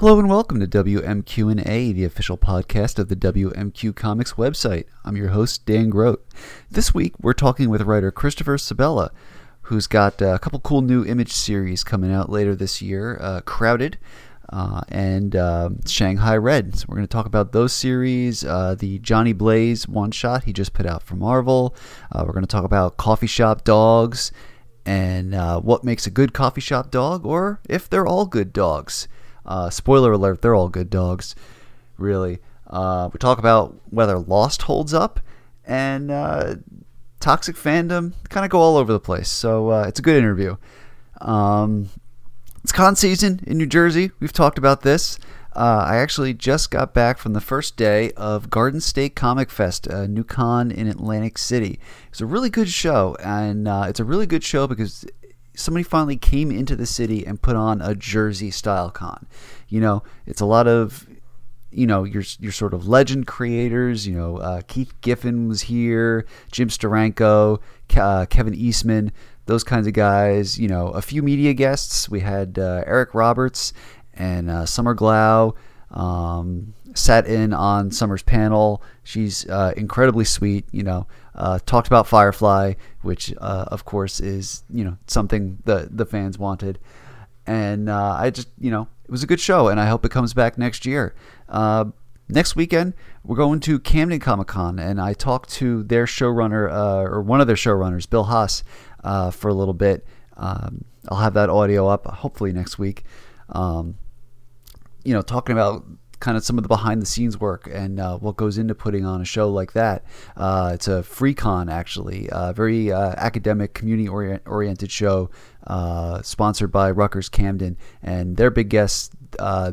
Hello and welcome to WMQ&A, the official podcast of the WMQ Comics website. I'm your host, Dan Grote. This week, we're talking with writer Christopher Sebela, who's got uh, a couple cool new image series coming out later this year, uh, Crowded uh, and uh, Shanghai Red. So we're going to talk about those series, uh, the Johnny Blaze one-shot he just put out for Marvel. Uh, we're going to talk about Coffee Shop Dogs and what makes a good coffee shop dog, or if they're all good dogs. Uh, spoiler alert, they're all good dogs, really. Uh, we talk about whether Lost holds up, and uh, toxic fandom kind of go all over the place. So uh, it's a good interview. Um, it's con season in New Jersey. We've talked about this. Uh, I actually just got back from the first day of Garden State Comic Fest, a new con in Atlantic City. It's a really good show, and uh, it's a really good show because somebody finally came into the city and put on a Jersey style con. You know, it's a lot of you know your your sort of legend creators. You know, uh, Keith Giffen was here, Jim Steranko, uh, Kevin Eastman, those kinds of guys. You know, a few media guests. We had uh, Eric Roberts and uh, Summer Glau. Um, sat in on Summer's panel. She's uh, incredibly sweet. You know, uh, talked about Firefly, which uh, of course is you know something the the fans wanted, and uh, I just you know it was a good show, and I hope it comes back next year. Uh, next weekend we're going to Camden Comic Con, and I talked to their showrunner uh, or one of their showrunners, Bill Haas, for a little bit. Um, I'll have that audio up hopefully next week. Um, you know, talking about kind of some of the behind the scenes work and uh, what goes into putting on a show like that. Uh, it's a free con, actually, a very uh, academic, community orient- oriented show uh, sponsored by Rutgers Camden. And their big guest uh,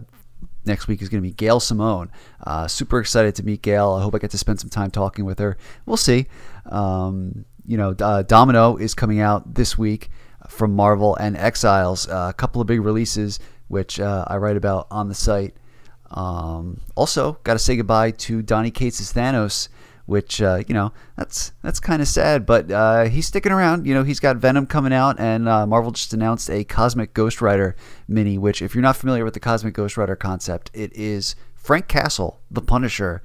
next week is going to be Gail Simone. Uh, super excited to meet Gail. I hope I get to spend some time talking with her. We'll see. Um, you know, Domino is coming out this week from Marvel and Exiles, a couple of big releases, which I write about on the site. Um, also, got to say goodbye to Donny Cates' Thanos, which uh, you know that's that's kind of sad, but uh, he's sticking around. You know, he's got Venom coming out, and uh, Marvel just announced a Cosmic Ghost Rider mini. Which, if you're not familiar with the Cosmic Ghost Rider concept, it is Frank Castle, the Punisher,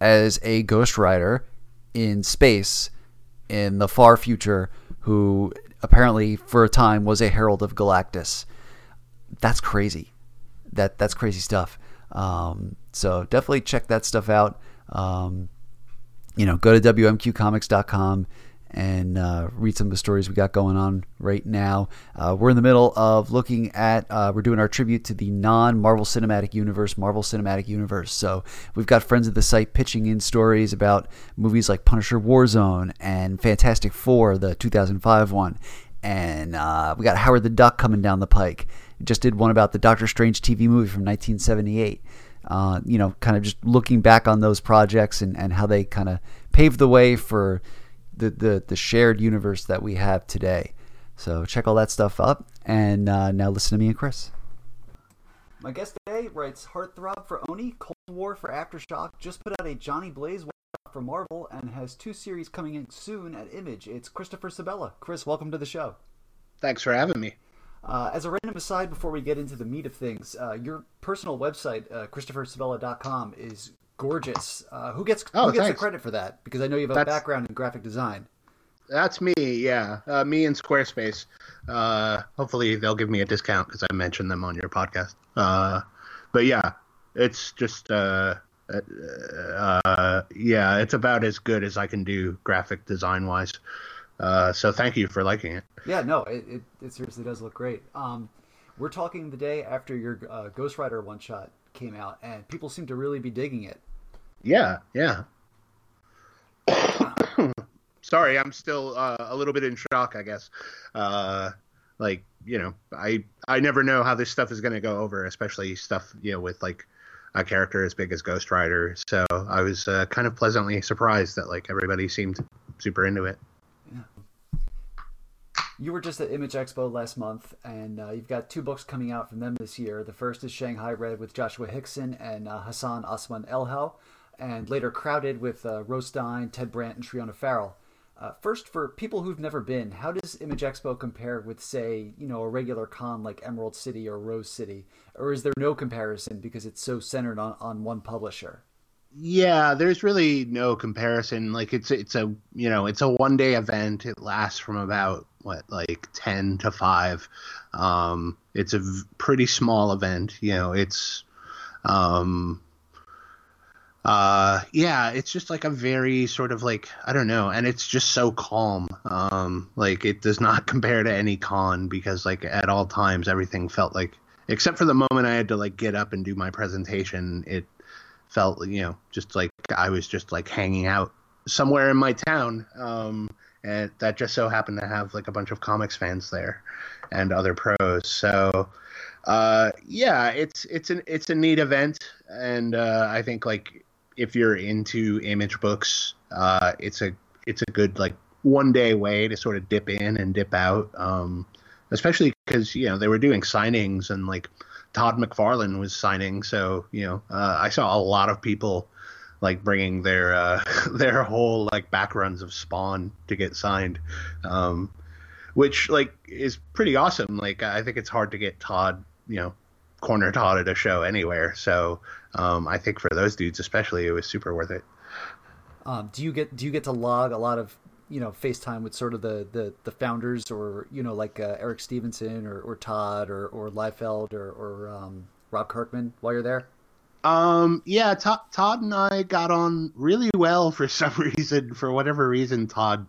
as a Ghost Rider in space in the far future, who apparently for a time was a herald of Galactus. That's crazy. That that's crazy stuff. Um, so definitely check that stuff out. Um, you know, go to WMQcomics.com and uh, read some of the stories we got going on right now. Uh, we're in the middle of looking at, uh, we're doing our tribute to the non Marvel Cinematic Universe, Marvel Cinematic Universe. So we've got friends of the site pitching in stories about movies like Punisher Warzone and Fantastic Four, the 2005 one. And uh, we got Howard the Duck coming down the pike just did one about the Doctor Strange TV movie from 1978. Uh, you know, kind of just looking back on those projects and, and how they kind of paved the way for the, the, the shared universe that we have today. So check all that stuff up. And uh, now listen to me and Chris. My guest today writes Heartthrob for Oni, Cold War for Aftershock, just put out a Johnny Blaze for Marvel, and has two series coming in soon at Image. It's Christopher Sebela. Chris, welcome to the show. Thanks for having me. Uh, as a random aside, before we get into the meat of things, uh, your personal website, uh, ChristopherSebela.com, is gorgeous. Uh, who gets oh, who gets the credit for that? Because I know you have a That's, background in graphic design. That's me, yeah, uh, me and Squarespace. Uh, hopefully, they'll give me a discount because I mentioned them on your podcast. Uh, but yeah, it's just uh, uh, yeah, it's about as good as I can do graphic design wise. Uh, so thank you for liking it. Yeah, no, it, it, it seriously does look great. Um, we're talking the day after your uh, Ghost Rider one shot came out, and people seem to really be digging it. Yeah, yeah. Sorry, I'm still uh, a little bit in shock. I guess, uh, like you know, I I never know how this stuff is going to go over, especially stuff you know with like a character as big as Ghost Rider. So I was uh, kind of pleasantly surprised that like everybody seemed super into it you were just at Image Expo last month, and uh, you've got two books coming out from them this year. The first is Shanghai Red with Joshua Hixson and uh, Hassan Otsmane-Elhaou, and later Crowded with uh, Ro Stein, Ted Brandt, and Triona Farrell. Uh, first, for people who've never been, how does Image Expo compare with, say, you know, a regular con like Emerald City or Rose City, or is there no comparison because it's so centered on, on one publisher? Yeah, there's really no comparison. Like it's it's a you know it's a one day event. It lasts from about what like ten to five. Um, it's a v- pretty small event. You know, it's um, uh, yeah, it's just like a very sort of like I don't know, and it's just so calm. Um, like it does not compare to any con because like at all times everything felt like except for the moment I had to like get up and do my presentation, it felt you know just like I was just like hanging out somewhere in my town. Um, and that just so happened to have like a bunch of comics fans there and other pros. So uh, yeah, it's it's an it's a neat event, and uh, I think like if you're into image books, uh, it's a it's a good like one day way to sort of dip in and dip out. Um, especially because you know they were doing signings and like Todd McFarlane was signing, so you know uh, I saw a lot of people like bringing their uh, their whole like backruns of Spawn to get signed, um, which like is pretty awesome. Like I think it's hard to get Todd, you know, corner Todd at a show anywhere. So um, I think for those dudes especially, it was super worth it. Um, do you get do you get to log a lot of you know FaceTime with sort of the the, the founders or you know like uh, Eric Stephenson or, or Todd or or Liefeld or or um, Rob Kirkman while you're there? Um, yeah, Todd, Todd and I got on really well for some reason. For whatever reason, Todd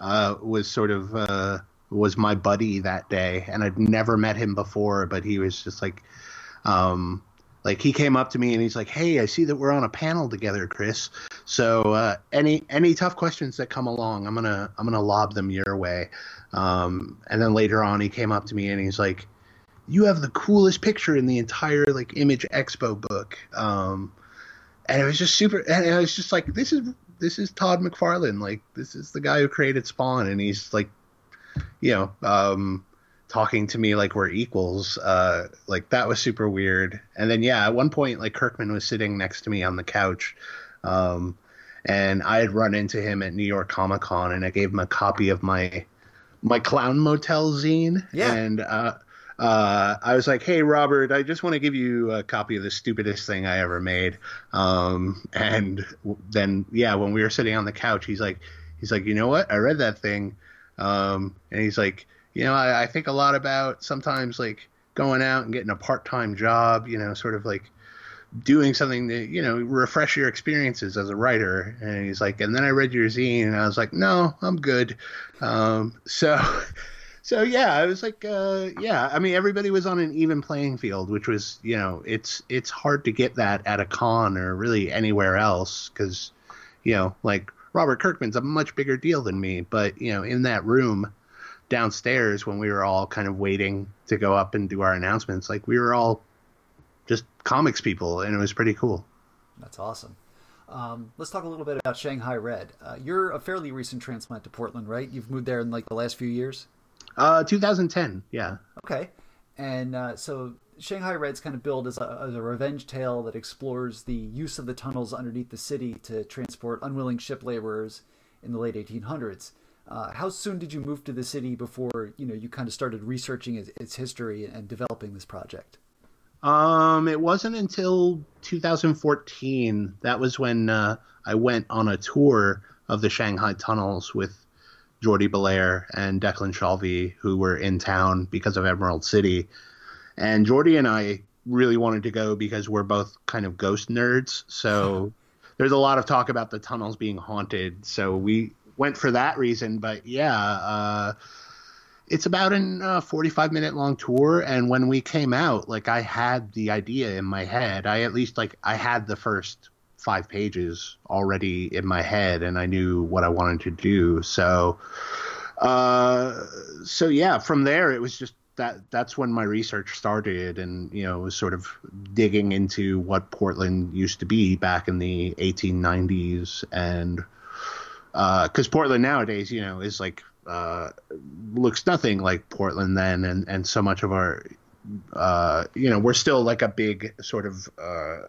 uh, was sort of uh, was my buddy that day, and I'd never met him before, but he was just like, um, like he came up to me and he's like, "Hey, I see that we're on a panel together, Chris. So uh, any any tough questions that come along, I'm gonna I'm gonna lob them your way." Um, and then later on, he came up to me and he's like, "You have the coolest picture in the entire like Image Expo book." Um, and it was just super. And I was just like, "This is this is Todd McFarlane. Like this is the guy who created Spawn, and he's like, you know." Um, talking to me like we're equals. Uh, like that was super weird. And then yeah, at one point like Kirkman was sitting next to me on the couch, um, and I had run into him at New York Comic Con, and I gave him a copy of my my Clown Motel zine. Yeah. And uh, uh, I was like, "Hey, Robert, I just want to give you a copy of the stupidest thing I ever made." Um, and then, yeah, when we were sitting on the couch, he's like, "He's like, you know what? I read that thing," um, and he's like, "You know, I, I think a lot about sometimes like going out and getting a part-time job. You know, sort of like." doing something that you know refresh your experiences as a writer and he's like and then i read your zine and i was like no i'm good um, so so yeah i was like uh, yeah i mean everybody was on an even playing field which was you know it's it's hard to get that at a con or really anywhere else because you know like robert kirkman's a much bigger deal than me but you know in that room downstairs when we were all kind of waiting to go up and do our announcements like we were all just comics people, and it was pretty cool. That's awesome. Um, let's talk a little bit about Shanghai Red. Uh, you're a fairly recent transplant to Portland, right? You've moved there in like the last few years. Uh, 2010, yeah. Okay, and uh, so Shanghai Red's kind of billed as a, as a revenge tale that explores the use of the tunnels underneath the city to transport unwilling ship laborers in the late 1800s. Uh, how soon did you move to the city before you know you kind of started researching its, its history and developing this project? Um, it wasn't until 2014. That was when uh, I went on a tour of the Shanghai tunnels with Jordie Bellaire and Declan Shalvey, who were in town because of Emerald City. And Jordie and I really wanted to go because we're both kind of ghost nerds. So there's a lot of talk about the tunnels being haunted. So we went for that reason. But yeah, uh, it's about a uh, 45 minute long tour and when we came out like i had the idea in my head i at least like i had the first five pages already in my head and i knew what i wanted to do. So uh so yeah from there it was just that that's when my research started and you know was sort of digging into what portland used to be back in the 1890s and because uh, portland nowadays you know is like uh, looks nothing like Portland then, and and so much of our, uh, you know, we're still like a big sort of uh,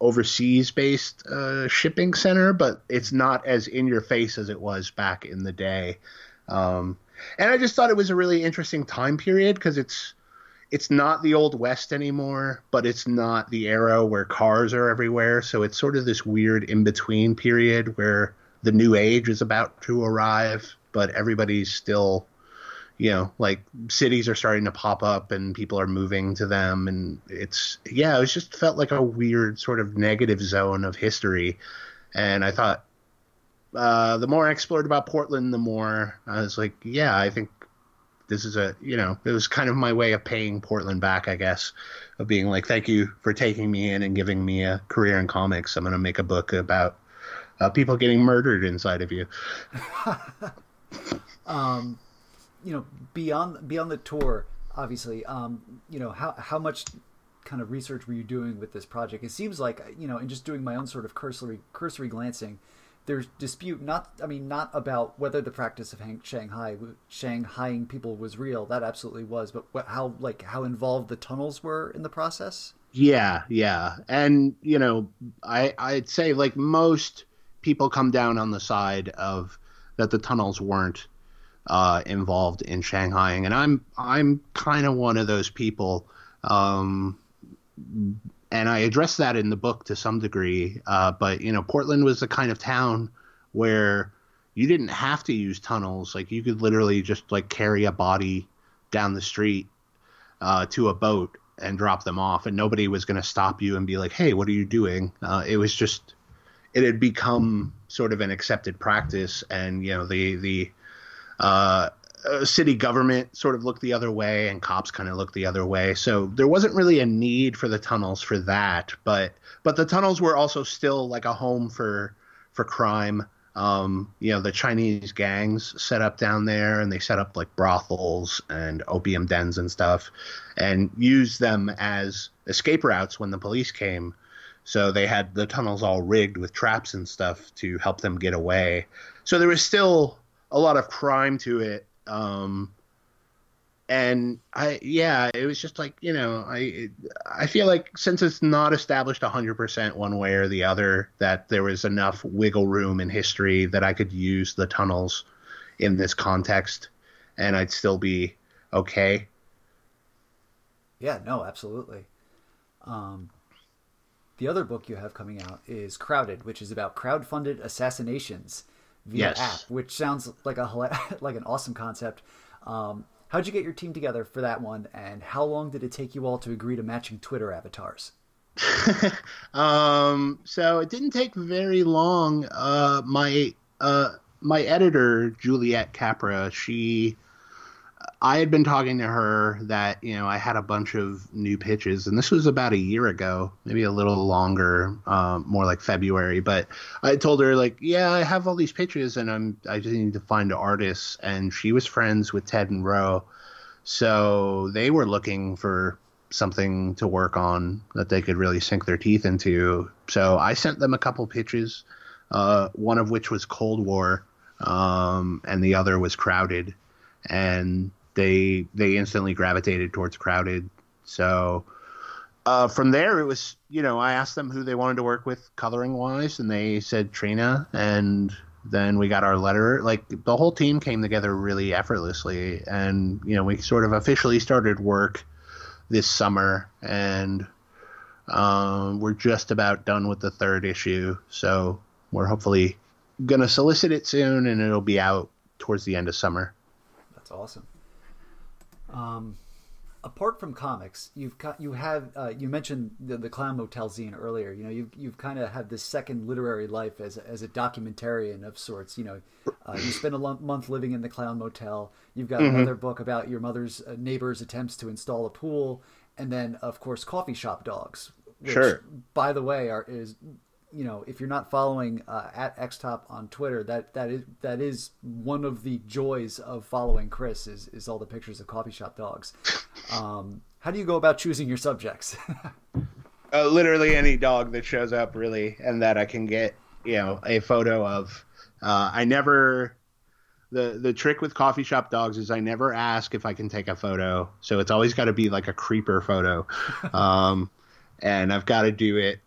overseas based uh, shipping center, but it's not as in your face as it was back in the day. Um, and I just thought it was a really interesting time period because it's it's not the old west anymore, but it's not the era where cars are everywhere. So it's sort of this weird in between period where the new age is about to arrive, but everybody's still you know, like cities are starting to pop up and people are moving to them. And it's, yeah, it was just felt like a weird sort of negative zone of history. And I thought, uh, the more I explored about Portland, the more I was like, yeah, I think this is a, you know, it was kind of my way of paying Portland back, I guess, of being like, thank you for taking me in and giving me a career in comics. I'm going to make a book about uh, people getting murdered inside of you. um, you know beyond beyond the tour obviously um you know how how much kind of research were you doing with this project? It seems like you know in just doing my own sort of cursory cursory glancing there's dispute not i mean not about whether the practice of shanghai shanghaiing people was real. That absolutely was but what, how like how involved the tunnels were in the process? Yeah yeah. And you know i i'd say like most people come down on the side of that the tunnels weren't uh, involved in Shanghaiing, and I'm I'm kind of one of those people. Um, and I address that in the book to some degree. Uh, but you know, Portland was the kind of town where you didn't have to use tunnels. Like you could literally just like carry a body down the street uh, to a boat and drop them off, and nobody was going to stop you and be like, "Hey, what are you doing?" Uh, it was just it had become sort of an accepted practice, and you know the the uh, city government sort of looked the other way and cops kind of looked the other way. So there wasn't really a need for the tunnels for that but but the tunnels were also still like a home for for crime. Um, you know the chinese gangs set up down there and they set up like brothels and opium dens and stuff and used them as escape routes when the police came. So they had the tunnels all rigged with traps and stuff to help them get away. So there was still a lot of crime to it. Um, and I, yeah, it was just like you know, I, I feel like since it's not established hundred percent one way or the other, that there was enough wiggle room in history that I could use the tunnels in this context, and I'd still be okay. Yeah, no, absolutely. Um, the other book you have coming out is Crowded, which is about crowd-funded assassinations via yes. app, which sounds like a like an awesome concept. Um, how'd you get your team together for that one, and how long did it take you all to agree to matching Twitter avatars? um, so it didn't take very long. Uh, my uh, my editor Juliette Capra, she I had been talking to her that you know I had a bunch of new pitches, and this was about a year ago, maybe a little longer, um, more like February. But I told her like, yeah, I have all these pitches, and I'm I just need to find artists. And she was friends with Ted and Ro, so they were looking for something to work on that they could really sink their teeth into. So I sent them a couple pitches, uh, one of which was Cold War, um, and the other was Crowded and they they instantly gravitated towards crowded. So uh, from there, it was you know I asked them who they wanted to work with coloring wise, and they said Trina, and then we got our letter. Like the whole team came together really effortlessly, and you know we sort of officially started work this summer, and um, we're just about done with the third issue. So we're hopefully gonna solicit it soon, and it'll be out towards the end of summer. That's awesome. Um, apart from comics, you've got, you have uh, you mentioned the, the Clown Motel zine earlier. You know, you've you've kind of had this second literary life as a, as a documentarian of sorts. You know, uh, you spend a month living in the Clown Motel. You've got mm-hmm. another book about your mother's uh, neighbor's attempts to install a pool, and then of course Coffee Shop Dogs. Which, sure. By the way, are is you know, if you're not following uh, at xtop on Twitter, that that is that is one of the joys of following Chris is is all the pictures of coffee shop dogs. Um, how do you go about choosing your subjects? uh, literally any dog that shows up, really, and that I can get you know a photo of. Uh, I never. The, the trick with coffee shop dogs is I never ask if I can take a photo, so it's always got to be like a creeper photo, um, and I've got to do it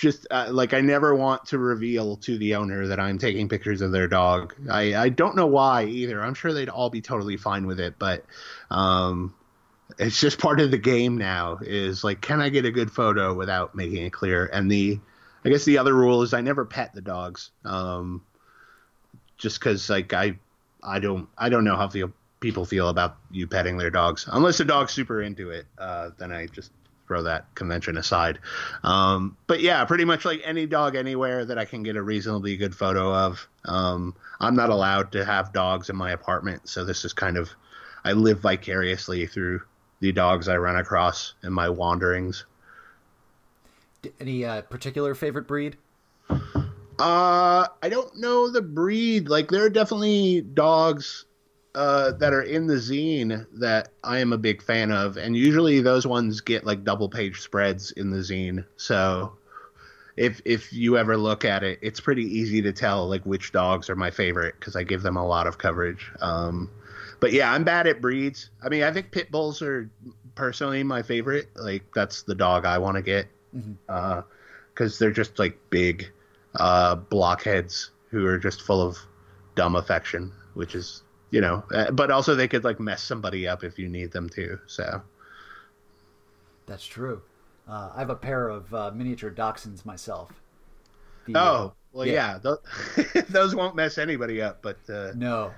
just uh, like I never want to reveal to the owner that I'm taking pictures of their dog. I, I don't know why either. I'm sure they'd all be totally fine with it, but um, it's just part of the game now. Is like, can I get a good photo without making it clear? And the, I guess the other rule is I never pet the dogs, um, just because like I, I don't I don't know how feel people feel about you petting their dogs unless the dog's super into it. Uh, then I just throw that convention aside. Um, but yeah, pretty much like any dog anywhere that I can get a reasonably good photo of. Um, I'm not allowed to have dogs in my apartment, so this is kind of I live vicariously through the dogs I run across in my wanderings. Any uh, particular favorite breed? Uh, I don't know the breed. Like, there are definitely dogs uh, that are in the zine that I am a big fan of, and usually those ones get like double page spreads in the zine. So if if you ever look at it, it's pretty easy to tell like which dogs are my favorite because I give them a lot of coverage. Um, but yeah, I'm bad at breeds. I mean, I think pit bulls are personally my favorite. Like that's the dog I want to get because mm-hmm. uh, they're just like big uh, blockheads who are just full of dumb affection, which is you know, uh, but also they could like mess somebody up if you need them to. So that's true. Uh, I have a pair of uh, miniature dachshunds myself. The, oh well, yeah, yeah those, those, won't mess anybody up, but uh, no,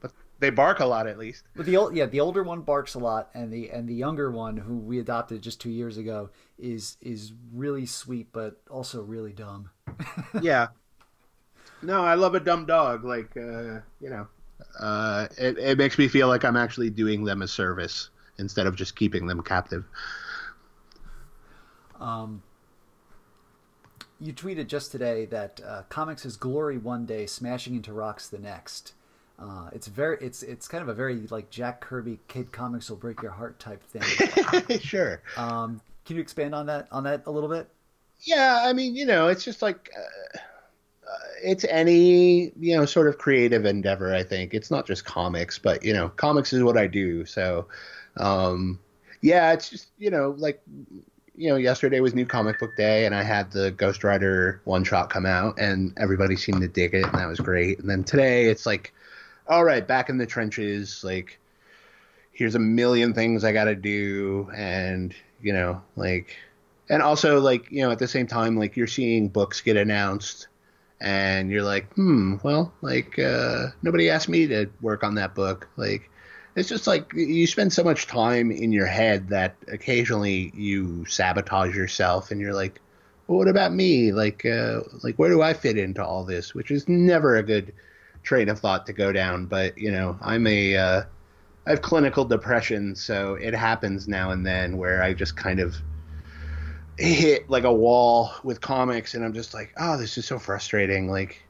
but they bark a lot at least. But the old, yeah, the older one barks a lot, and the and the younger one, who we adopted just two years ago, is is really sweet, but also really dumb. yeah. No, I love a dumb dog. Like, uh, you know, uh, it, it makes me feel like I'm actually doing them a service instead of just keeping them captive. Um, you tweeted just today that uh, comics is glory one day, smashing into rocks the next. Uh, it's very, it's it's kind of a very like Jack Kirby kid comics will break your heart type thing. sure. Um, can you expand on that on that a little bit? Yeah, I mean, you know, it's just like. Uh it's any you know sort of creative endeavor. I think it's not just comics, but you know, comics is what I do. So, um, yeah, it's just you know like you know yesterday was New Comic Book Day, and I had the Ghost Rider one shot come out, and everybody seemed to dig it, and that was great. And then today it's like, all right, back in the trenches, like here's a million things I got to do, and you know like and also like you know at the same time like you're seeing books get announced and you're like, hmm, well, like uh, nobody asked me to work on that book. Like, it's just like you spend so much time in your head that occasionally you sabotage yourself, and you're like, well, what about me? Like, uh, like where do I fit into all this? Which is never a good train of thought to go down. But you know, I'm a uh, I have clinical depression, so it happens now and then where I just kind of hit like a wall with comics and i'm just like oh this is so frustrating. Like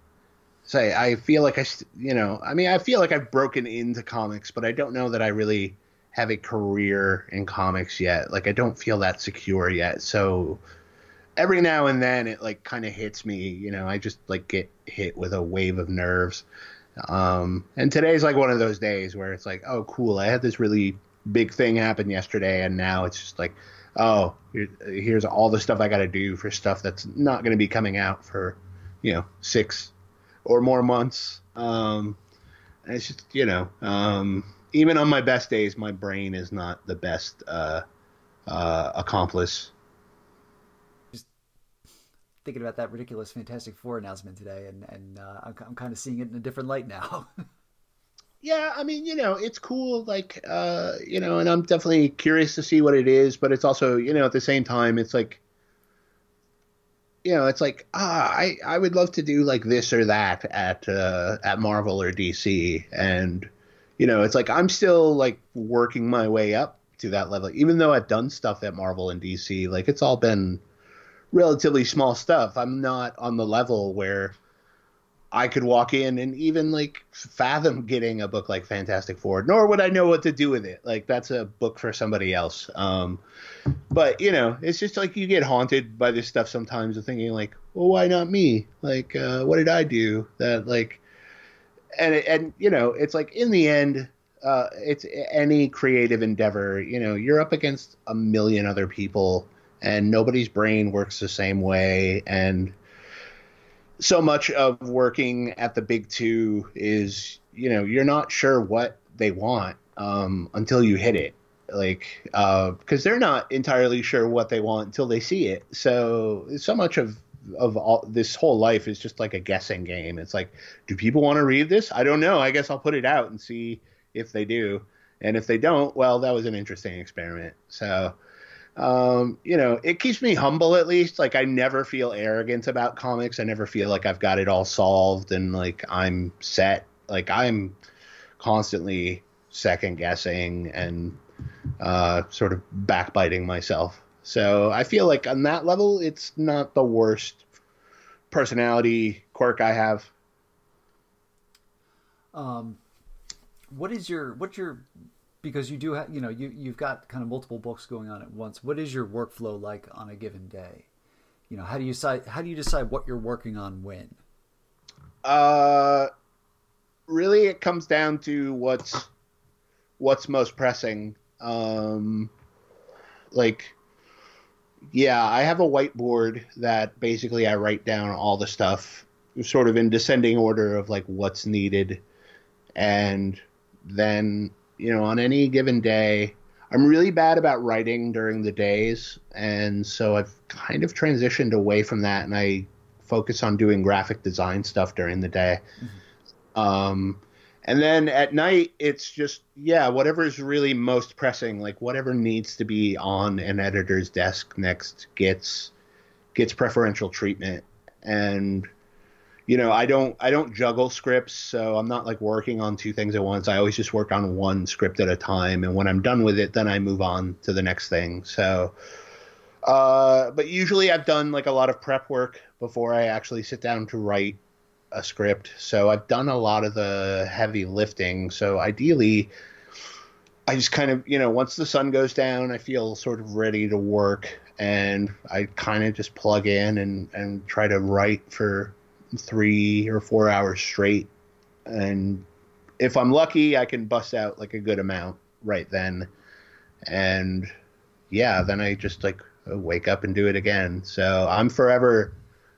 say I, I feel like i you know i mean i feel like i've broken into comics but i don't know that i really have a career in comics yet. Like i don't feel that secure yet. So every now and then it like kind of hits me you know i just like get hit with a wave of nerves. Um and today's like one of those days where it's like oh cool i had this really big thing happen yesterday and now it's just like oh, here, here's all the stuff I got to do for stuff that's not going to be coming out for, you know, six or more months. Um, it's just, you know, um, even on my best days, my brain is not the best uh, uh, accomplice. Just thinking about that ridiculous Fantastic Four announcement today, and and uh, I'm, I'm kind of seeing it in a different light now. yeah, I mean, you know, it's cool, like, uh, you know, and I'm definitely curious to see what it is, but it's also, you know, at the same time, it's like, you know, it's like, ah, I, I would love to do like this or that at, uh, at Marvel or DC. And, you know, it's like, I'm still like working my way up to that level, even though I've done stuff at Marvel and DC, like it's all been relatively small stuff. I'm not on the level where, I could walk in and even like fathom getting a book like Fantastic Four, nor would I know what to do with it. Like that's a book for somebody else. Um, but you know, it's just like you get haunted by this stuff sometimes, of thinking like, well, why not me? Like, uh, what did I do that like? And and you know, it's like in the end, uh, it's any creative endeavor. You know, you're up against a million other people and nobody's brain works the same way and so much of working at the big two is you know you're not sure what they want um, until you hit it. Like because uh, they're not entirely sure what they want until they see it. So so much of of all this whole life is just like a guessing game. It's like do people want to read this? I don't know. I guess i'll put it out and see if they do. And if they don't well that was an interesting experiment. So um, you know, it keeps me humble at least. Like I never feel arrogant about comics. I never feel like I've got it all solved and like I'm set. Like I'm constantly second guessing and uh, sort of backbiting myself. So I feel like on that level, it's not the worst personality quirk I have. Um, what is your what's your because you do have you know you you've got kind of multiple books going on at once. What is your workflow like on a given day? You know, how do you decide how do you decide what you're working on when? Uh, really, it comes down to what's what's most pressing. Um, like, yeah, I have a whiteboard that basically I write down all the stuff, sort of in descending order of like what's needed, and then you know, on any given day, I'm really bad about writing during the days, and so I've kind of transitioned away from that, and I focus on doing graphic design stuff during the day. Mm-hmm. Um, and then at night, it's just yeah, whatever is really most pressing, like whatever needs to be on an editor's desk next gets gets preferential treatment, and you know, I don't I don't juggle scripts, so I'm not like working on two things at once. I always just work on one script at a time, and when I'm done with it, then I move on to the next thing. So, uh, but usually I've done like a lot of prep work before I actually sit down to write a script. So I've done a lot of the heavy lifting. So ideally, I just kind of you know once the sun goes down, I feel sort of ready to work, and I kind of just plug in and and try to write for three or four hours straight. And if I'm lucky, I can bust out like a good amount right then. And yeah, then I just like wake up and do it again. So I'm forever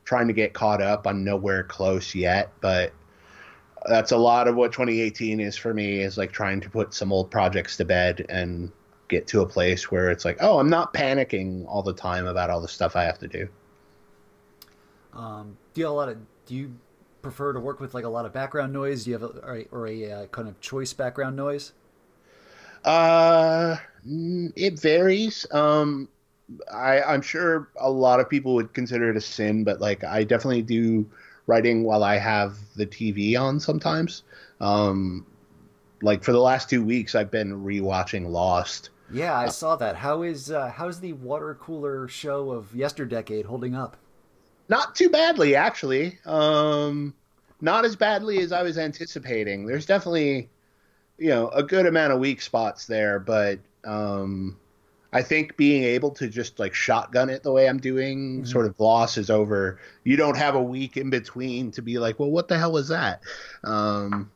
trying to get caught up. I'm nowhere close yet, but that's a lot of what 2018 is for me is like trying to put some old projects to bed and get to a place where it's like, oh, I'm not panicking all the time about all the stuff I have to do. Um, do you have a lot of do you prefer to work with like a lot of background noise? Do you have a, or a, or a uh, kind of choice background noise? Uh, it varies. Um, I, I'm sure a lot of people would consider it a sin, but like I definitely do writing while I have the TV on sometimes. Um, like for the last two weeks, I've been rewatching Lost. Yeah, I saw that. How is uh, how's the water cooler show of yesterdecade holding up? Not too badly, actually. Um, not as badly as I was anticipating. There's definitely, you know, a good amount of weak spots there, but um, I think being able to just like shotgun it the way I'm doing mm-hmm. sort of glosses over. You don't have a week in between to be like, well, what the hell was that? Um,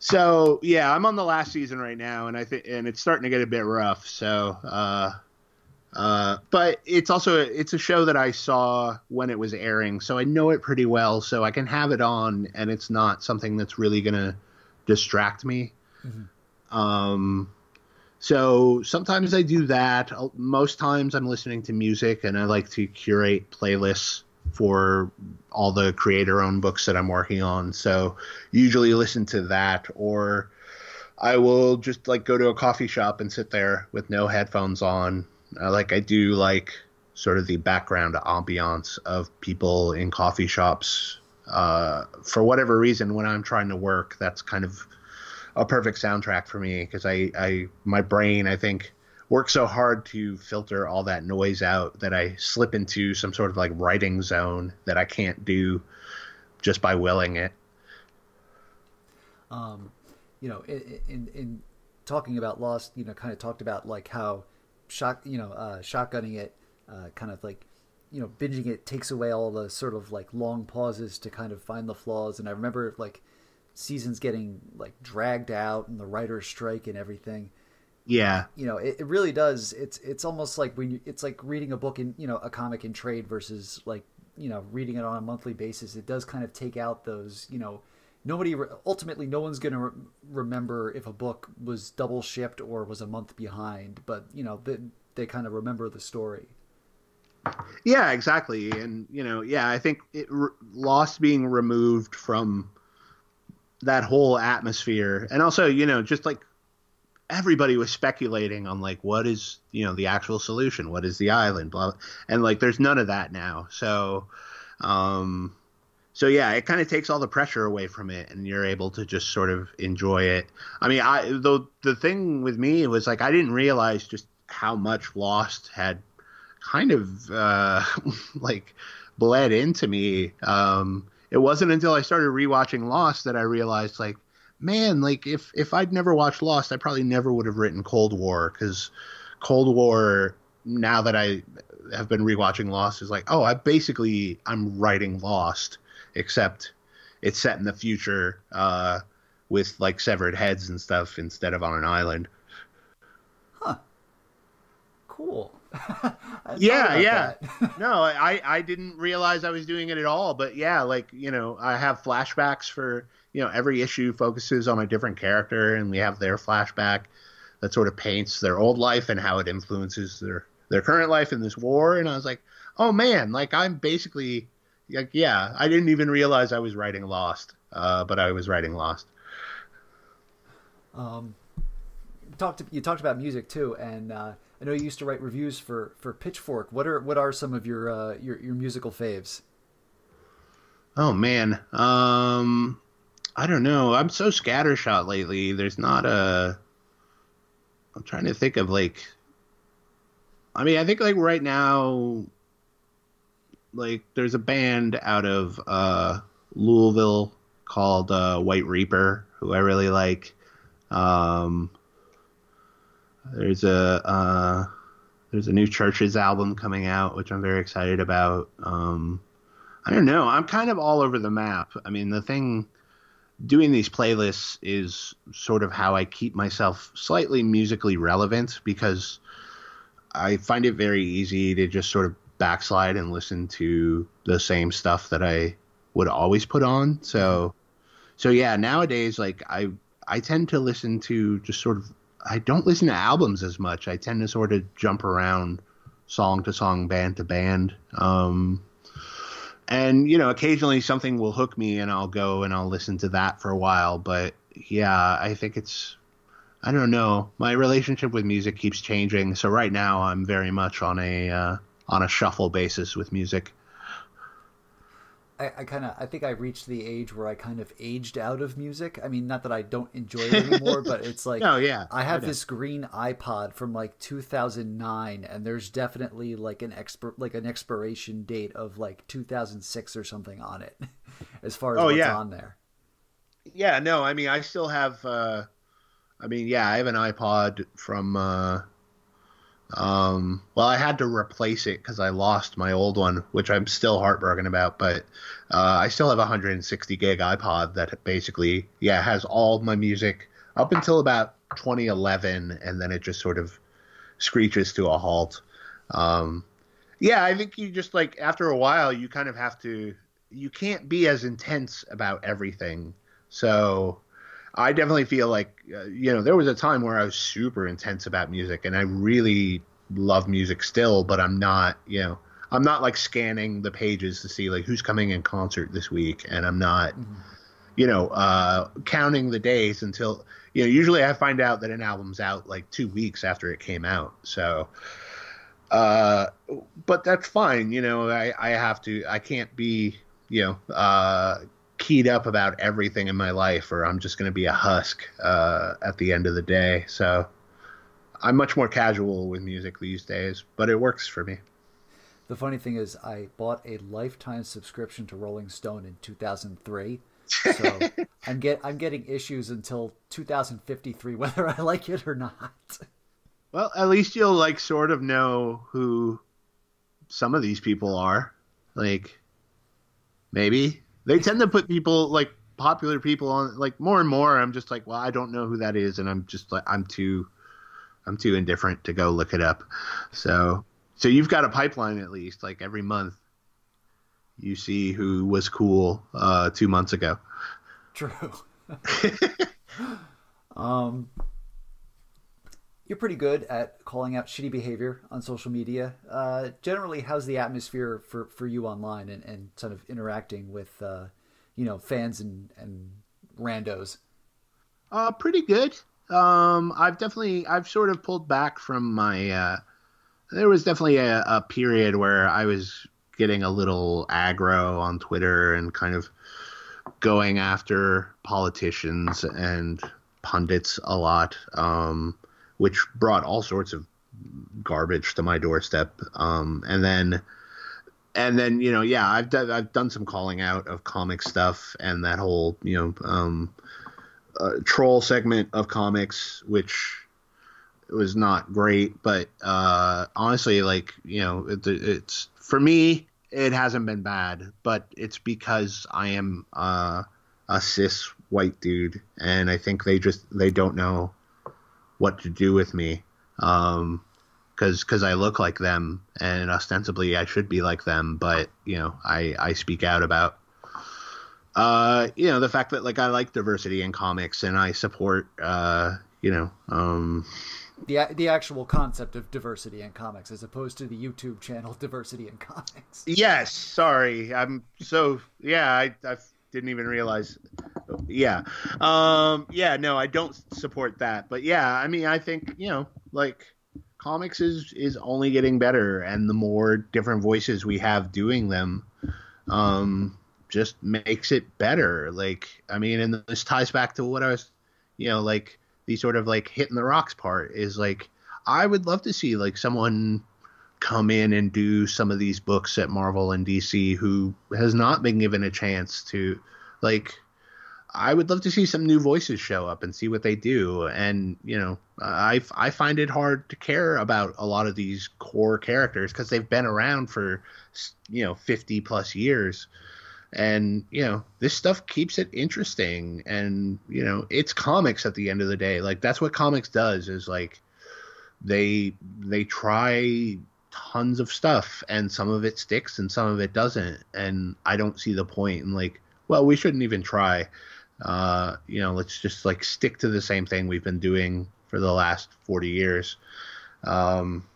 so yeah, I'm on the last season right now, and I think and it's starting to get a bit rough. So uh, uh, but it's also it's a show that I saw when it was airing, so I know it pretty well. So I can have it on, and it's not something that's really gonna distract me. Mm-hmm. Um, so sometimes I do that. Most times I'm listening to music, and I like to curate playlists for all the creator-owned books that I'm working on. So usually listen to that, or I will just like go to a coffee shop and sit there with no headphones on uh, like I do like sort of the background ambiance of people in coffee shops. Uh, for whatever reason, when I'm trying to work, that's kind of a perfect soundtrack for me because I, I, my brain, I think, works so hard to filter all that noise out that I slip into some sort of like writing zone that I can't do just by willing it. Um, you know, in, in, in talking about Lost, you know, kind of talked about like how shot you know uh, shotgunning it, uh, kind of like you know binging it takes away all the sort of like long pauses to kind of find the flaws. And I remember like seasons getting like dragged out and the writers strike and everything. Yeah. You know, it, it really does. It's it's almost like when you, it's like reading a book in you know a comic in trade versus like you know reading it on a monthly basis. It does kind of take out those you know nobody ultimately no one's going to re- remember if a book was double shipped or was a month behind, but you know they they kind of remember the story. Yeah, exactly. And you know, yeah, I think it re- Lost being removed from that whole atmosphere, and also you know, just like everybody was speculating on like what is you know the actual solution, what is the island, blah, and like there's none of that now. So, um, so yeah, it kind of takes all the pressure away from it, and you're able to just sort of enjoy it. I mean, I though the thing with me was like I didn't realize just how much Lost had kind of uh, like bled into me. Um, it wasn't until I started rewatching Lost that I realized like, man, like if if I'd never watched Lost, I probably never would have written Cold War because Cold War. Now that I have been rewatching Lost, is like, oh, I basically I'm writing Lost, except it's set in the future uh, with like severed heads and stuff instead of on an island. Huh. Cool. yeah, yeah. no, I I didn't realize I was doing it at all, but yeah, like you know, I have flashbacks for you know every issue focuses on a different character, and we have their flashback that sort of paints their old life and how it influences their their current life in this war. And I was like, oh man, like I'm basically like yeah, I didn't even realize I was writing Lost, uh, but I was writing Lost. Um, talked you talked about music too, and. Uh, I know you used to write reviews for, for Pitchfork. What are what are some of your uh, your your musical faves? Oh man, um, I don't know. I'm so scattershot lately. There's not a. I'm trying to think of like. I mean, I think like right now, like there's a band out of uh, Louisville called uh, White Reaper who I really like. Um, there's a uh, there's a new Chvrches album coming out, which I'm very excited about. Um, I don't know. I'm kind of all over the map. I mean, the thing doing these playlists is sort of how I keep myself slightly musically relevant because I find it very easy to just sort of backslide and listen to the same stuff that I would always put on. So, so yeah, nowadays, like I, I tend to listen to just sort of I don't listen to albums as much. I tend to sort of jump around song to song, band to band. Um, and you know, occasionally something will hook me, and I'll go and I'll listen to that for a while. But yeah, I think it's I don't know. My relationship with music keeps changing. So right now, I'm very much on a uh, on a shuffle basis with music. I, I kind of I think I reached the age where I kind of aged out of music. I mean, not that I don't enjoy it anymore, but it's like oh yeah, I have I this green iPod from like 2009, and there's definitely like an expert like an expiration date of like 2006 or something on it, as far as oh, what's yeah. on there. Yeah, no, I mean I still have. uh I mean, yeah, I have an iPod from. uh um, well, I had to replace it because I lost my old one, which I'm still heartbroken about. But uh, I still have a 160 gig iPod that basically, yeah, has all my music up until about 2011, and then it just sort of screeches to a halt. Um, yeah, I think you just like after a while, you kind of have to. You can't be as intense about everything. So I definitely feel like uh, you know there was a time where I was super intense about music, and I really love music still, but I'm not you know I'm not like scanning the pages to see like who's coming in concert this week, and I'm not mm-hmm. you know uh, counting the days until you know usually I find out that an album's out like two weeks after it came out, so. Uh, but that's fine. You know, I, I have to, I can't be, you know, uh, keyed up about everything in my life, or I'm just going to be a husk uh, at the end of the day. So I'm much more casual with music these days, but it works for me. The funny thing is, I bought a lifetime subscription to Rolling Stone in 2003. So I'm get I'm getting issues until 2053, whether I like it or not. Well, at least you'll like sort of know who some of these people are. Like maybe they tend to put people like popular people on like more and more. I'm just like, well, I don't know who that is, and I'm just like, I'm too, I'm too indifferent to go look it up. So so you've got a pipeline at least, like every month. You see who was cool uh, two months ago. True. um, you're pretty good at calling out shitty behavior on social media. Uh, generally, how's the atmosphere for, for you online and, and sort of interacting with, uh, you know, fans and, and randos? Uh, pretty good. Um, I've definitely, I've sort of pulled back from my, uh, there was definitely a, a period where I was getting a little aggro on Twitter and kind of going after politicians and pundits a lot. Um, which brought all sorts of garbage to my doorstep. Um, and then, and then you know, yeah, I've done I've done some calling out of comic stuff and that whole you know um, uh, troll segment of comics, which was not great. But uh, honestly, like you know, it, it's for me, it hasn't been bad, but it's because I am uh, a cis white dude, and I think they just they don't know what to do with me um because because I look like them and ostensibly I should be like them, but you know I I speak out about uh you know the fact that like I like diversity in comics and I support uh you know um the the actual concept of diversity in comics as opposed to the YouTube channel diversity in comics. Yes, sorry, I'm so yeah I I didn't even realize yeah. Um, yeah, no, I don't support that. But yeah, I mean, I think, you know, like comics is is only getting better and the more different voices we have doing them um just makes it better. Like, I mean, and this ties back to what I was, you know, like the sort of like hitting the rocks part is like I would love to see like someone come in and do some of these books at Marvel and DC who has not been given a chance to like I would love to see some new voices show up and see what they do. And you know, I I find it hard to care about a lot of these core characters because they've been around for you know 50 plus years. And you know, this stuff keeps it interesting. And you know, it's comics at the end of the day. Like that's what comics does is like they they try tons of stuff and some of it sticks and some of it doesn't and i don't see the point in like well we shouldn't even try uh, you know, let's just like stick to the same thing we've been doing for the last 40 years. Um,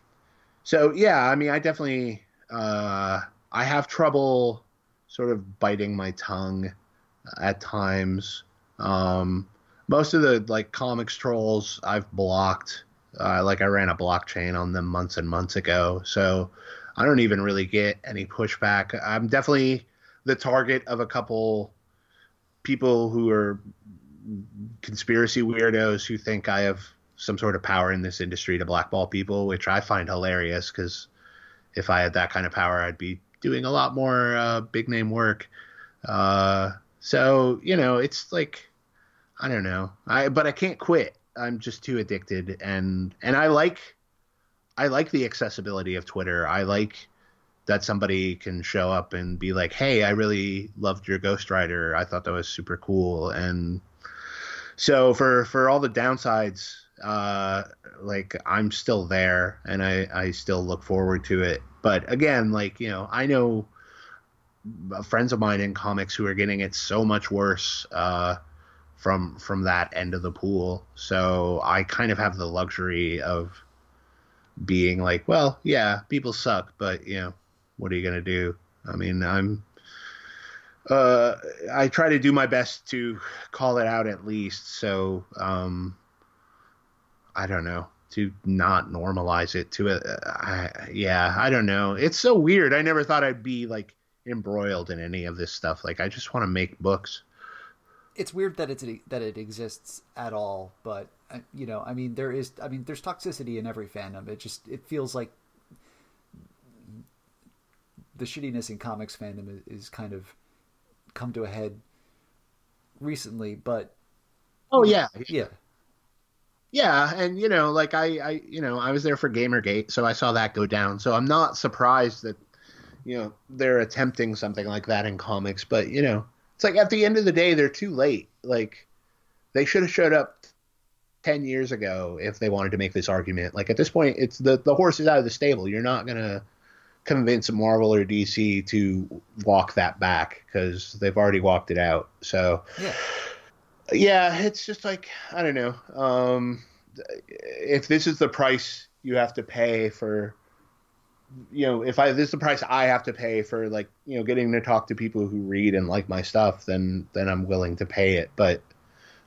so yeah, I mean, I definitely, uh, I have trouble sort of biting my tongue at times. Um, most of the like comics trolls I've blocked. Uh, like I ran a blockchain on them months and months ago, so I don't even really get any pushback. I'm definitely the target of a couple people who are conspiracy weirdos who think I have some sort of power in this industry to blackball people, which I find hilarious because if I had that kind of power, I'd be doing a lot more uh, big name work. Uh, so you know, it's like I don't know, I but I can't quit. I'm just too addicted, and and I like I like the accessibility of Twitter. I like that somebody can show up and be like, "Hey, I really loved your Ghost Rider. I thought that was super cool." And so for for all the downsides, uh, like I'm still there, and I I still look forward to it. But again, like you know, I know friends of mine in comics who are getting it so much worse uh, from from that end of the pool. So I kind of have the luxury of being like, well, yeah, people suck, but you know, what are you to do? I mean, I'm. Uh, I try to do my best to call it out at least. So, um, I don't know to not normalize it to it. Yeah, I don't know. It's so weird. I never thought I'd be like embroiled in any of this stuff. Like, I just want to make books. It's weird that it's that it exists at all, but uh, you know, I mean, there is. I mean, there's toxicity in every fandom. It just it feels like the shittiness in comics fandom is, is kind of come to a head recently, but oh yeah, yeah, yeah, and you know, like I, I, you know, I was there for GamerGate, so I saw that go down. So I'm not surprised that you know they're attempting something like that in comics, but you know, it's like at the end of the day, they're too late. Like they should have showed up 10 years ago if they wanted to make this argument. Like at this point, it's the, the horse is out of the stable. You're not going to convince Marvel or DC to walk that back because they've already walked it out. So, Yeah. yeah, it's just like, I don't know. Um, if this is the price you have to pay for, you know, if I this is the price I have to pay for like, you know, getting to talk to people who read and like my stuff, then then I'm willing to pay it. But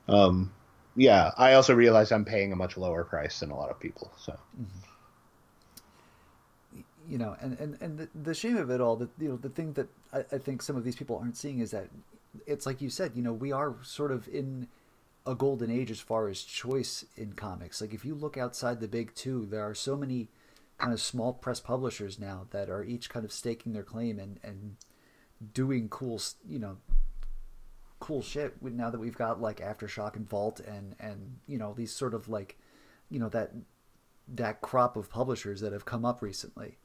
um yeah, I also realize I'm paying a much lower price than a lot of people. So you know, and and and the, the shame of it all, that you know, the thing that I, I think some of these people aren't seeing is that it's like you said, you know, we are sort of in a golden age as far as choice in comics. Like if you look outside the big two, there are so many kind of small press publishers now that are each kind of staking their claim and and doing cool, you know, cool shit. Now that we've got like Aftershock and Vault and and you know these sort of like, you know that that crop of publishers that have come up recently.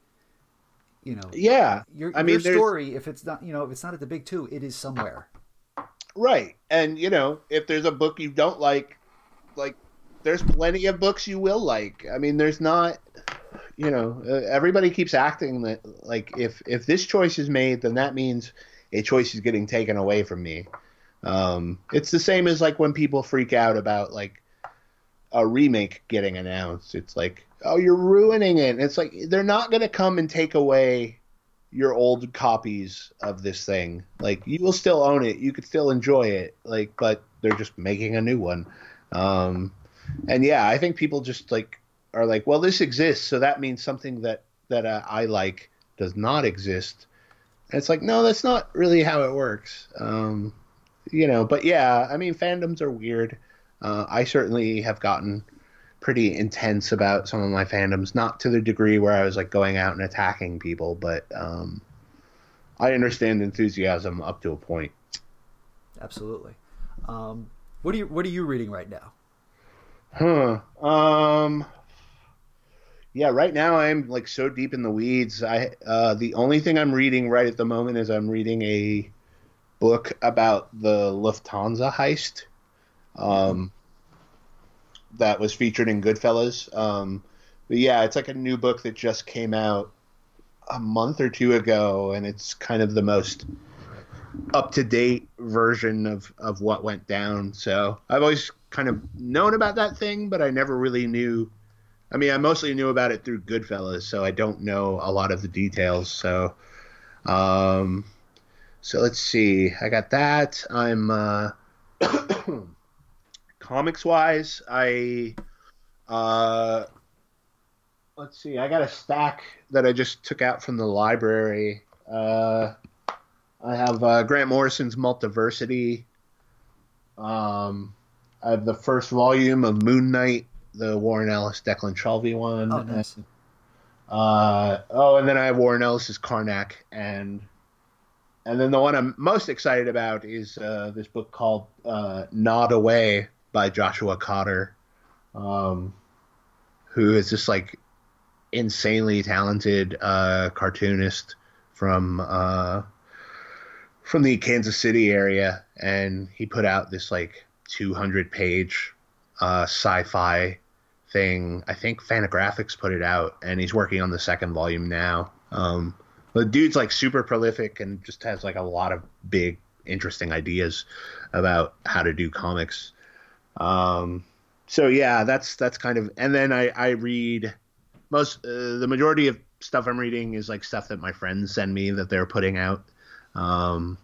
You know, yeah, your, I mean, your story, if it's not, you know, if it's not at the big two, it is somewhere. Right. And you know, if there's a book you don't like, like there's plenty of books you will like. I mean, there's not you know, uh, everybody keeps acting that like if if this choice is made, then that means a choice is getting taken away from me. Um, it's the same as like when people freak out about like a remake getting announced. It's like, oh, you're ruining it. And it's like they're not going to come and take away your old copies of this thing. Like you will still own it, you could still enjoy it. Like, but they're just making a new one. Um, and yeah, I think people just like are like, well, this exists, so that means something that that uh, I like does not exist. And it's like, no, that's not really how it works. Um, you know, but yeah, I mean, fandoms are weird. Uh, I certainly have gotten pretty intense about some of my fandoms, not to the degree where I was like going out and attacking people, but um, I understand enthusiasm up to a point. Absolutely. Um, what are you What are you reading right now? Huh. Um. Yeah, right now I'm like so deep in the weeds. I uh, the only thing I'm reading right at the moment is I'm reading a book about the Lufthansa heist. Um, that was featured in Goodfellas. Um, but yeah, it's like a new book that just came out a month or two ago, and it's kind of the most up to date version of of what went down. So I've always kind of known about that thing, but I never really knew. I mean, I mostly knew about it through Goodfellas, so I don't know a lot of the details. So, um, so let's see. I got that. I'm uh, comics wise. I uh, let's see. I got a stack that I just took out from the library. Uh, I have uh, Grant Morrison's Multiversity. Um, I have the first volume of Moon Knight, the Warren Ellis, Declan Shalvey one. Oh, nice. And, uh, oh, and then I have Warren Ellis's Karnak, and and then the one I'm most excited about is uh, this book called uh, Nod Away by Joshua Cotter, um, who is just like insanely talented uh, cartoonist from uh, from the Kansas City area, and he put out this like 200 page uh, sci-fi thing. I think Fantagraphics put it out, and he's working on the second volume now. Um, the dude's like super prolific and just has like a lot of big, interesting ideas about how to do comics. Um, so yeah, that's that's kind of. And then I I read most uh, the majority of stuff I'm reading is like stuff that my friends send me that they're putting out. Um,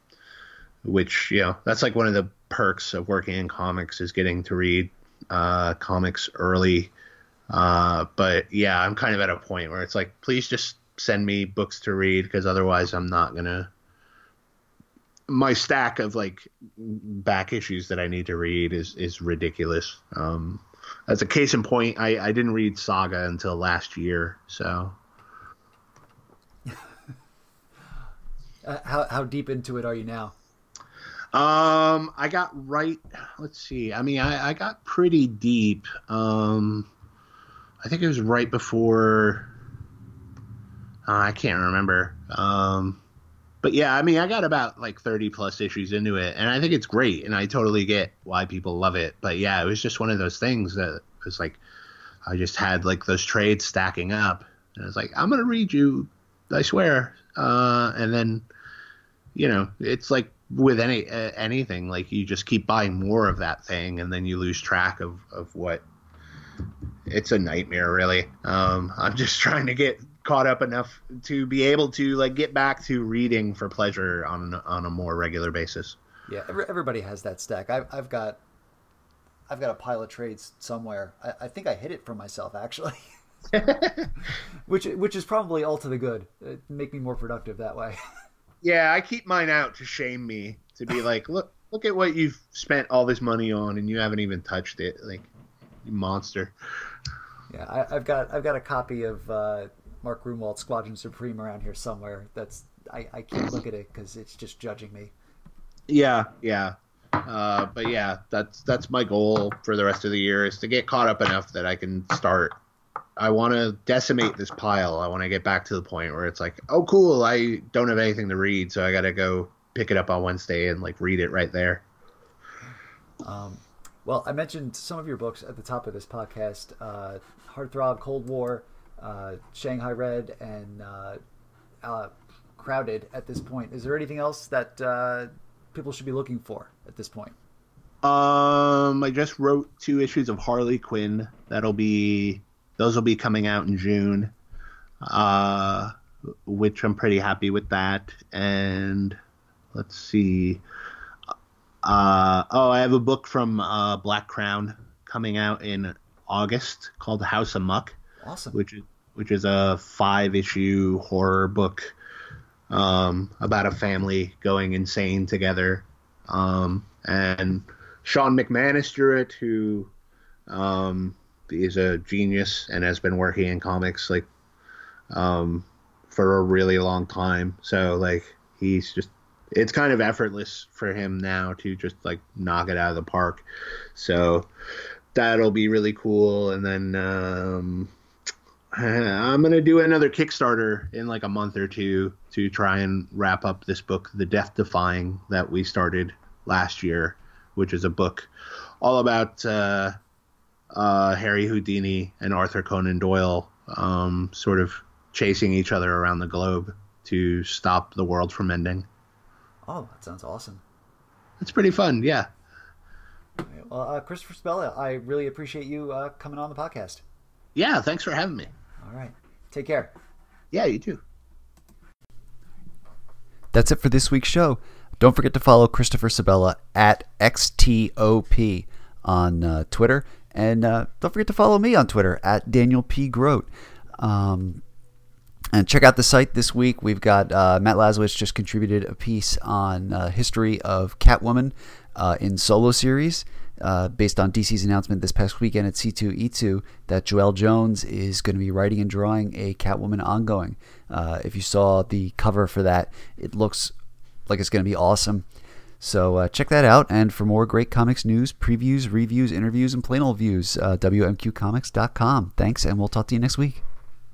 which you know that's like one of the perks of working in comics is getting to read uh, comics early. Uh, but yeah, I'm kind of at a point where it's like, please just send me books to read because otherwise I'm not gonna. My stack of like back issues that I need to read is is ridiculous. Um, as a case in point, I, I didn't read Saga until last year, so Uh, how How deep into it are you now? Um, I got right. Let's see. I mean, I, I got pretty deep. Um, I think it was right before. Uh, I can't remember. Um, but yeah, I mean, I got about like 30 plus issues into it, and I think it's great, and I totally get why people love it. But yeah, it was just one of those things that was like, I just had like those trades stacking up, and I was like, I'm gonna read you, I swear. Uh, and then, you know, it's like with any uh, anything, like you just keep buying more of that thing, and then you lose track of of what. It's a nightmare, really. Um, I'm just trying to get caught up enough to be able to like get back to reading for pleasure on on a more regular basis. Yeah, everybody has that stack. I've, I've got I've got a pile of trades somewhere. I, I think I hid it for myself actually, which which is probably all to the good. It make me more productive that way. yeah, I keep mine out to shame me to be like, look look at what you've spent all this money on and you haven't even touched it, like monster. Yeah, I, have got I've got a copy of uh, Mark Gruenwald Squadron Supreme around here somewhere. That's I, I can't look at it because it's just judging me. Yeah, yeah. Uh, but yeah, that's that's my goal for the rest of the year is to get caught up enough that I can start. I want to decimate this pile. I want to get back to the point where it's like, oh, cool. I don't have anything to read, so I got to go pick it up on Wednesday and like read it right there. Um, well, I mentioned some of your books at the top of this podcast: uh, Heartthrob, Cold War, uh, Shanghai Red and uh, uh, Crowded at this point. Is there anything else that uh, people should be looking for at this point? Um, I just wrote two issues of Harley Quinn. That'll be those will be coming out in June. Uh, which I'm pretty happy with that. And let's see. Uh, oh, I have a book from uh, Black Crown coming out in August called House Amok. Awesome. Which is which is a five issue horror book um, about a family going insane together. Um, and Shawn McManus drew it, who um, is a genius and has been working in comics like um, for a really long time. So like he's just it's kind of effortless for him now to just like knock it out of the park. So that'll be really cool. And then um, I'm gonna do another Kickstarter in like a month or two to try and wrap up this book, The Death Defying, that we started last year, which is a book all about uh, uh, Harry Houdini and Arthur Conan Doyle, um, sort of chasing each other around the globe to stop the world from ending. Oh, that sounds awesome. It's pretty fun, yeah. Well, uh, Christopher Sebela, I really appreciate you uh, coming on the podcast. Yeah, thanks for having me. All right. Take care. Yeah, you too. That's it for this week's show. Don't forget to follow Christopher Sebela at XTOP on uh, Twitter. And uh, don't forget to follow me on Twitter at Daniel P. Grote. Um, and check out the site this week. We've got uh, Matt Lazowitz just contributed a piece on uh, history of Catwoman uh, in solo series uh, based on DC's announcement this past weekend at C2E2 that Joëlle Jones is going to be writing and drawing a Catwoman ongoing. Uh, if you saw the cover for that, it looks like it's going to be awesome. So uh, check that out. And for more great comics news, previews, reviews, interviews, and plain old views, WMQcomics.com. Thanks, and we'll talk to you next week.